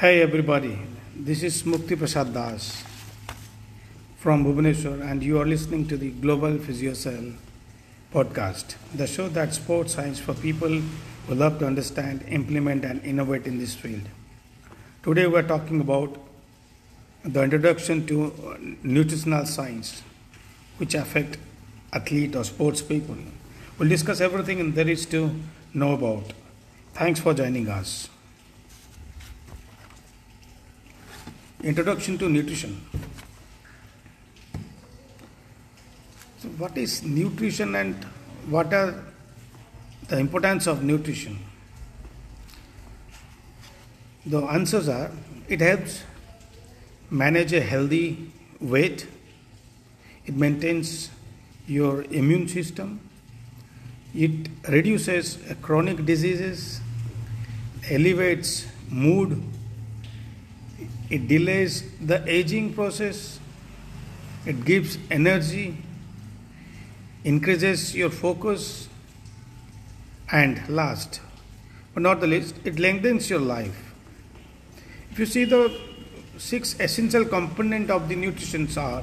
Hey everybody, this is Mukti Prasad Das from Bhubaneswar, and you are listening to the Global PhysioCell podcast, the show that sports science for people who love to understand, implement, and innovate in this field. Today we are talking about the introduction to uh, nutritional science, which affect athlete or sports people. We'll discuss everything there is to know about. Thanks for joining us. Introduction to nutrition. So, what is nutrition and what are the importance of nutrition? The answers are it helps manage a healthy weight, it maintains your immune system, it reduces chronic diseases, elevates mood it delays the aging process, it gives energy, increases your focus, and last but not the least, it lengthens your life. If you see the six essential components of the nutrition are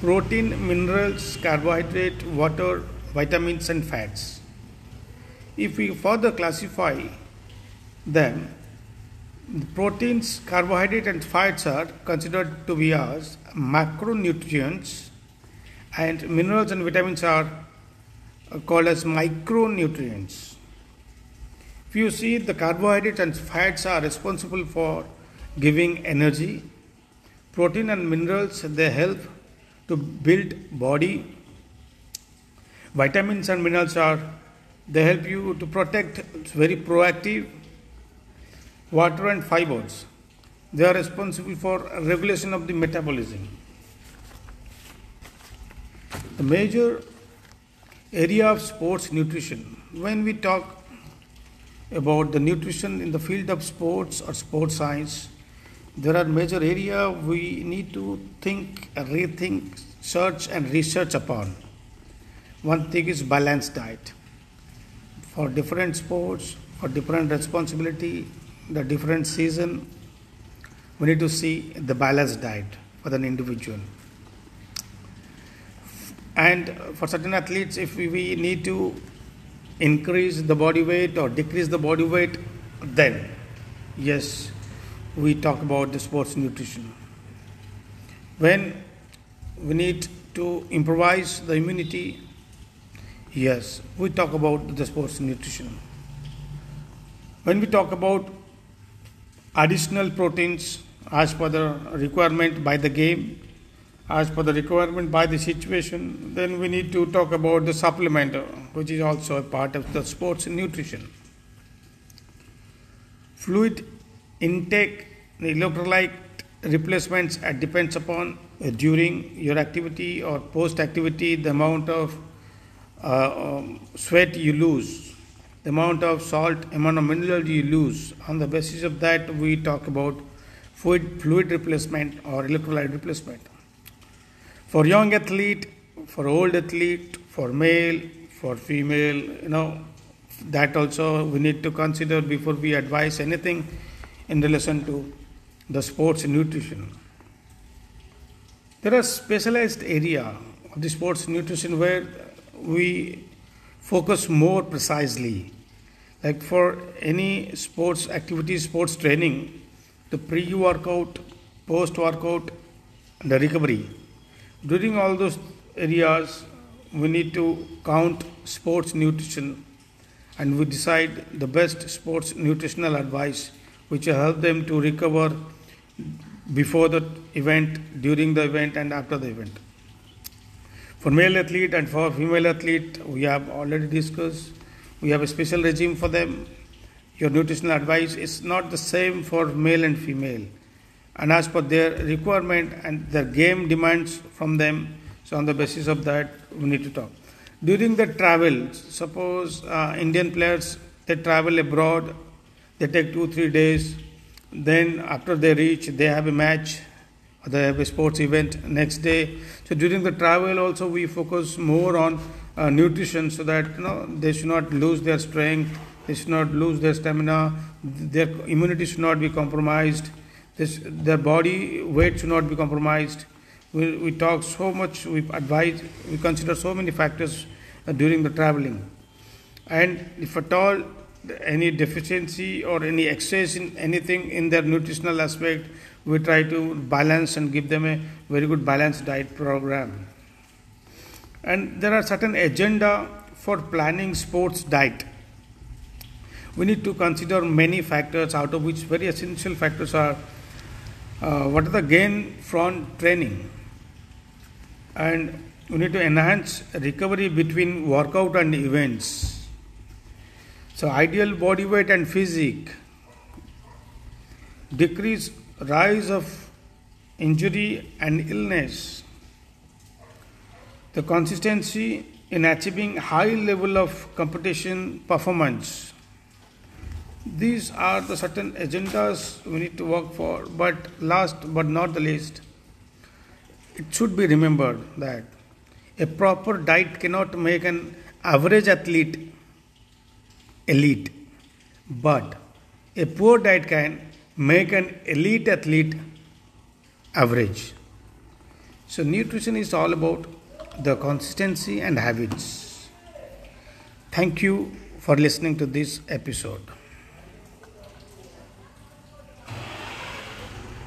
protein, minerals, carbohydrate, water, vitamins, and fats. If we further classify them, proteins, carbohydrate, and fats are considered to be as macronutrients, and minerals and vitamins are uh, called as micronutrients. If you see, the carbohydrates and fats are responsible for giving energy. Protein and minerals they help to build body. Vitamins and minerals are they help you to protect. It's very proactive water and fibers. They are responsible for regulation of the metabolism. The major area of sports nutrition, when we talk about the nutrition in the field of sports or sports science, there are major area we need to think, rethink, search and research upon. One thing is balanced diet. For different sports, for different responsibility, the different season, we need to see the balanced diet for an individual. And for certain athletes, if we need to increase the body weight or decrease the body weight, then yes, we talk about the sports nutrition. When we need to improvise the immunity, yes, we talk about the sports nutrition. When we talk about additional proteins as per the requirement by the game, as per the requirement by the situation, then we need to talk about the supplement, which is also a part of the sports nutrition. Fluid intake, electrolyte replacements uh, depends upon uh, during your activity or post activity the amount of uh, um, sweat you lose the amount of salt, amount of mineral you lose. On the basis of that, we talk about fluid, fluid replacement or electrolyte replacement. For young athlete, for old athlete, for male, for female, you know, that also we need to consider before we advise anything in relation to the sports nutrition. There are specialized area of the sports nutrition where we focus more precisely like for any sports activity, sports training, the pre workout, post workout, and the recovery. During all those areas, we need to count sports nutrition and we decide the best sports nutritional advice which will help them to recover before the event, during the event, and after the event. For male athlete and for female athlete, we have already discussed we have a special regime for them. Your nutritional advice is not the same for male and female. And as per their requirement and their game demands from them, so on the basis of that, we need to talk. During the travel, suppose uh, Indian players they travel abroad, they take two three days. Then after they reach, they have a match, they have a sports event next day. So during the travel, also we focus more on uh, nutrition so that you know they should not lose their strength they should not lose their stamina, their immunity should not be compromised, this, their body weight should not be compromised. We, we talk so much, we advise, we consider so many factors uh, during the traveling. And if at all any deficiency or any excess in anything in their nutritional aspect, we try to balance and give them a very good balanced diet program. And there are certain agenda for planning sports diet. We need to consider many factors, out of which very essential factors are uh, what are the gain from training, and we need to enhance recovery between workout and events. So, ideal body weight and physique, decrease rise of injury and illness, the consistency in achieving high level of competition performance. These are the certain agendas we need to work for, but last but not the least, it should be remembered that a proper diet cannot make an average athlete elite, but a poor diet can make an elite athlete average. So, nutrition is all about the consistency and habits. Thank you for listening to this episode.